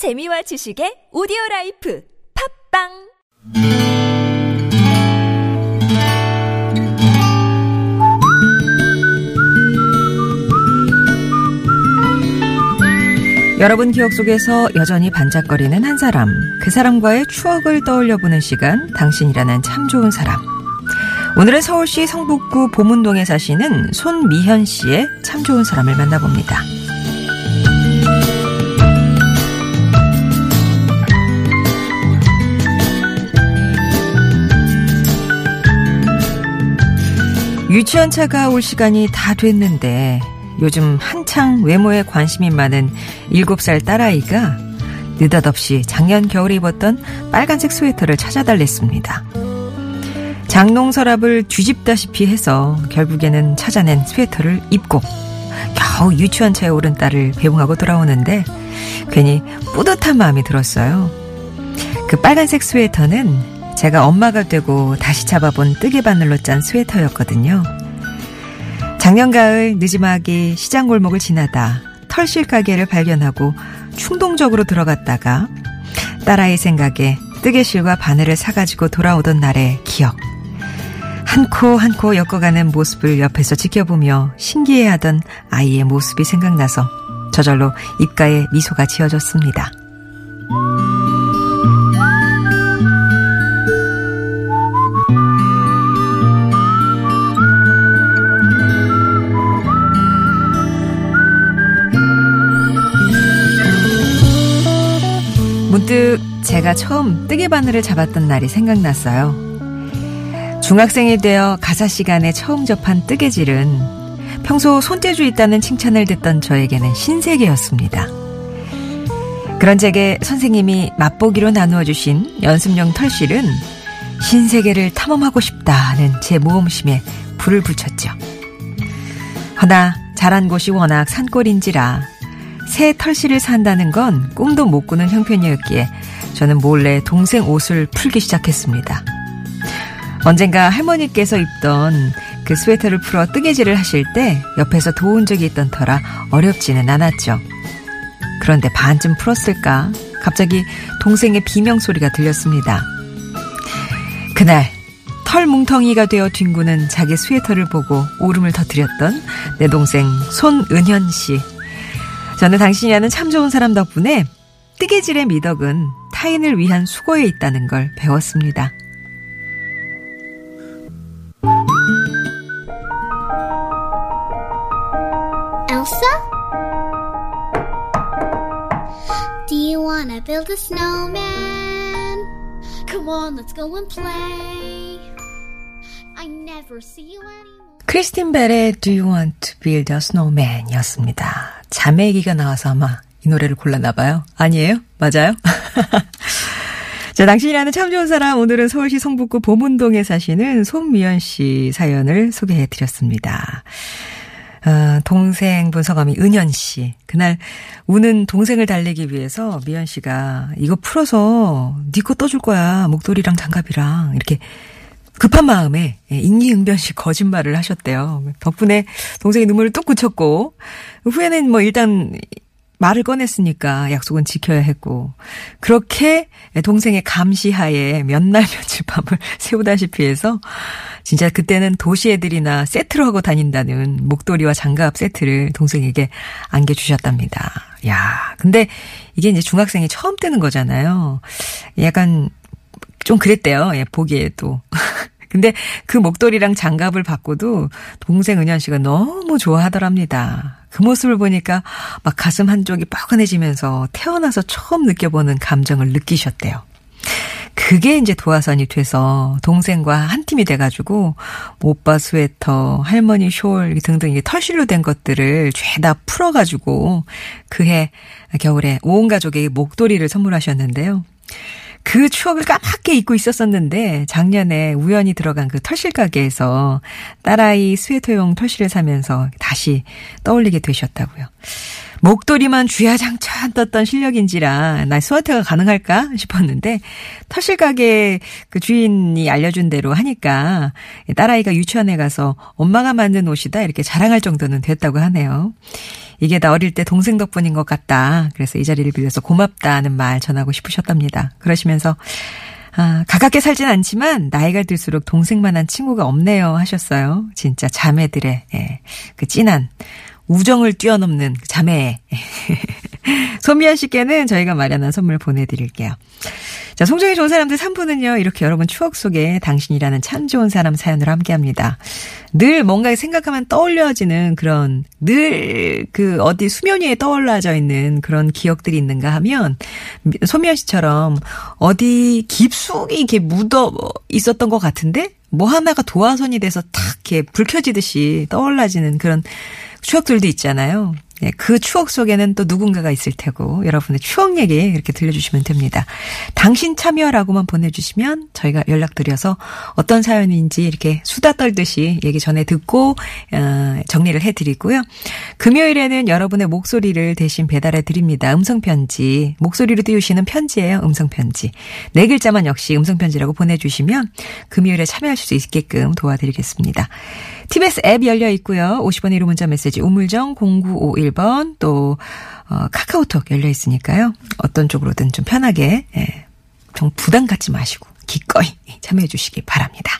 재미와 지식의 오디오 life 팟빵 여러분 기억 속에서 여전히 반짝거리는 한 사람, 그 사람과의 추억을 떠올려 보는 시간, 당신이라는 참 좋은 사람. 오늘은 서울시 성북구 보문동에 사시는 손미현 씨의 참 좋은 사람을 만나봅니다. 유치원 차가 올 시간이 다 됐는데 요즘 한창 외모에 관심이 많은 7살 딸아이가 느닷없이 작년 겨울에 입었던 빨간색 스웨터를 찾아달랬습니다. 장롱 서랍을 뒤집다시피 해서 결국에는 찾아낸 스웨터를 입고 겨우 유치원 차에 오른 딸을 배웅하고 돌아오는데 괜히 뿌듯한 마음이 들었어요. 그 빨간색 스웨터는 제가 엄마가 되고 다시 잡아본 뜨개 바늘로 짠 스웨터였거든요. 작년 가을 느지막이 시장 골목을 지나다 털실 가게를 발견하고 충동적으로 들어갔다가 딸아이 생각에 뜨개실과 바늘을 사가지고 돌아오던 날의 기억. 한 코 한 코 엮어가는 모습을 옆에서 지켜보며 신기해하던 아이의 모습이 생각나서 저절로 입가에 미소가 지어졌습니다. 문득 제가 처음 뜨개 바늘을 잡았던 날이 생각났어요. 중학생이 되어 가사 시간에 처음 접한 뜨개질은 평소 손재주 있다는 칭찬을 듣던 저에게는 신세계였습니다. 그런 제게 선생님이 맛보기로 나누어 주신 연습용 털실은 신세계를 탐험하고 싶다는 제 모험심에 불을 붙였죠. 허나 자란 곳이 워낙 산골인지라 새 털실을 산다는 건 꿈도 못 꾸는 형편이었기에 저는 몰래 동생 옷을 풀기 시작했습니다. 언젠가 할머니께서 입던 그 스웨터를 풀어 뜨개질을 하실 때 옆에서 도운 적이 있던 터라 어렵지는 않았죠. 그런데 반쯤 풀었을까? 갑자기 동생의 비명 소리가 들렸습니다. 그날 털 뭉텅이가 되어 뒹구는 자기 스웨터를 보고 울음을 터뜨렸던 내 동생 손은현 씨. 저는 당신이 하는 참 좋은 사람 덕분에 뜨개질의 미덕은 타인을 위한 수고에 있다는 걸 배웠습니다. Elsa? Do you wanna build a snowman? Come on, let's go and play. I never see you anymore. 크리스틴 벨의 Do You Want to Build a Snowman 이었습니다. 자매기가 나와서 아마 이 노래를 골랐나 봐요. 아니에요? 맞아요? 자, 당신이라는 참 좋은 사람 오늘은 서울시 성북구 보문동에 사시는 손미연 씨 사연을 소개해 드렸습니다. 어, 동생분 성함이 은현 씨. 그날 우는 동생을 달래기 위해서 미연 씨가 이거 풀어서 네거 떠줄 거야. 목도리랑 장갑이랑 이렇게 급한 마음에 인기응변식 거짓말을 하셨대요. 덕분에 동생이 눈물을 뚝 그쳤고 후에는 뭐 일단 말을 꺼냈으니까 약속은 지켜야 했고 그렇게 동생의 감시하에 몇 날 며칠 밤을 세우다시피 해서 진짜 그때는 도시 애들이나 세트로 하고 다닌다는 목도리와 장갑 세트를 동생에게 안겨주셨답니다. 야, 근데 이게 이제 중학생이 처음 뜨는 거잖아요. 약간 좀 그랬대요. 예, 보기에도. 근데 그 목도리랑 장갑을 받고도 동생 은현 씨가 너무 좋아하더랍니다. 그 모습을 보니까 막 가슴 한쪽이 뻐근해지면서 태어나서 처음 느껴보는 감정을 느끼셨대요. 그게 이제 도화선이 돼서 동생과 한 팀이 돼가지고 오빠 스웨터, 할머니 숄 등등 이게 털실로 된 것들을 죄다 풀어가지고 그해 겨울에 온 가족에게 목도리를 선물하셨는데요. 그 추억을 까맣게 잊고 있었었는데 작년에 우연히 들어간 그 털실 가게에서 딸아이 스웨터용 털실을 사면서 다시 떠올리게 되셨다고요. 목도리만 주야장창 떴던 실력인지라 나 스웨터가 가능할까 싶었는데 털실 가게 그 주인이 알려준 대로 하니까 딸아이가 유치원에 가서 엄마가 만든 옷이다 이렇게 자랑할 정도는 됐다고 하네요. 이게 나 어릴 때 동생 덕분인 것 같다. 그래서 이 자리를 빌려서 고맙다는 말 전하고 싶으셨답니다. 그러시면서 아, 가깝게 살진 않지만 나이가 들수록 동생만한 친구가 없네요 하셨어요. 진짜 자매들의 예, 그 진한 우정을 뛰어넘는 그 자매. 소미아 씨께는 저희가 마련한 선물 보내드릴게요. 자, 송정이 좋은 사람들 3부는요, 이렇게 여러분 추억 속에 당신이라는 참 좋은 사람 사연으로 함께 합니다. 늘 뭔가 생각하면 떠올려지는 그런, 늘 그 어디 수면 위에 떠올라져 있는 그런 기억들이 있는가 하면, 소미아 씨처럼 어디 깊숙이 이렇게 묻어 있었던 것 같은데, 뭐 하나가 도화선이 돼서 탁 이렇게 불 켜지듯이 떠올라지는 그런 추억들도 있잖아요. 네, 그 추억 속에는 또 누군가가 있을 테고 여러분의 추억 얘기 이렇게 들려주시면 됩니다. 당신 참여라고만 보내주시면 저희가 연락드려서 어떤 사연인지 이렇게 수다 떨듯이 얘기 전에 듣고 어, 정리를 해드리고요. 금요일에는 여러분의 목소리를 대신 배달해 드립니다. 음성 편지 목소리로 띄우시는 편지예요. 음성 편지 네 글자만 역시 음성 편지라고 보내주시면 금요일에 참여할 수 있게끔 도와드리겠습니다. TBS 앱 열려 있고요. 50원의 1호 문자 메시지 우물정 0951번 또 어, 카카오톡 열려 있으니까요. 어떤 쪽으로든 좀 편하게 예, 좀 부담 갖지 마시고 기꺼이 참여해 주시기 바랍니다.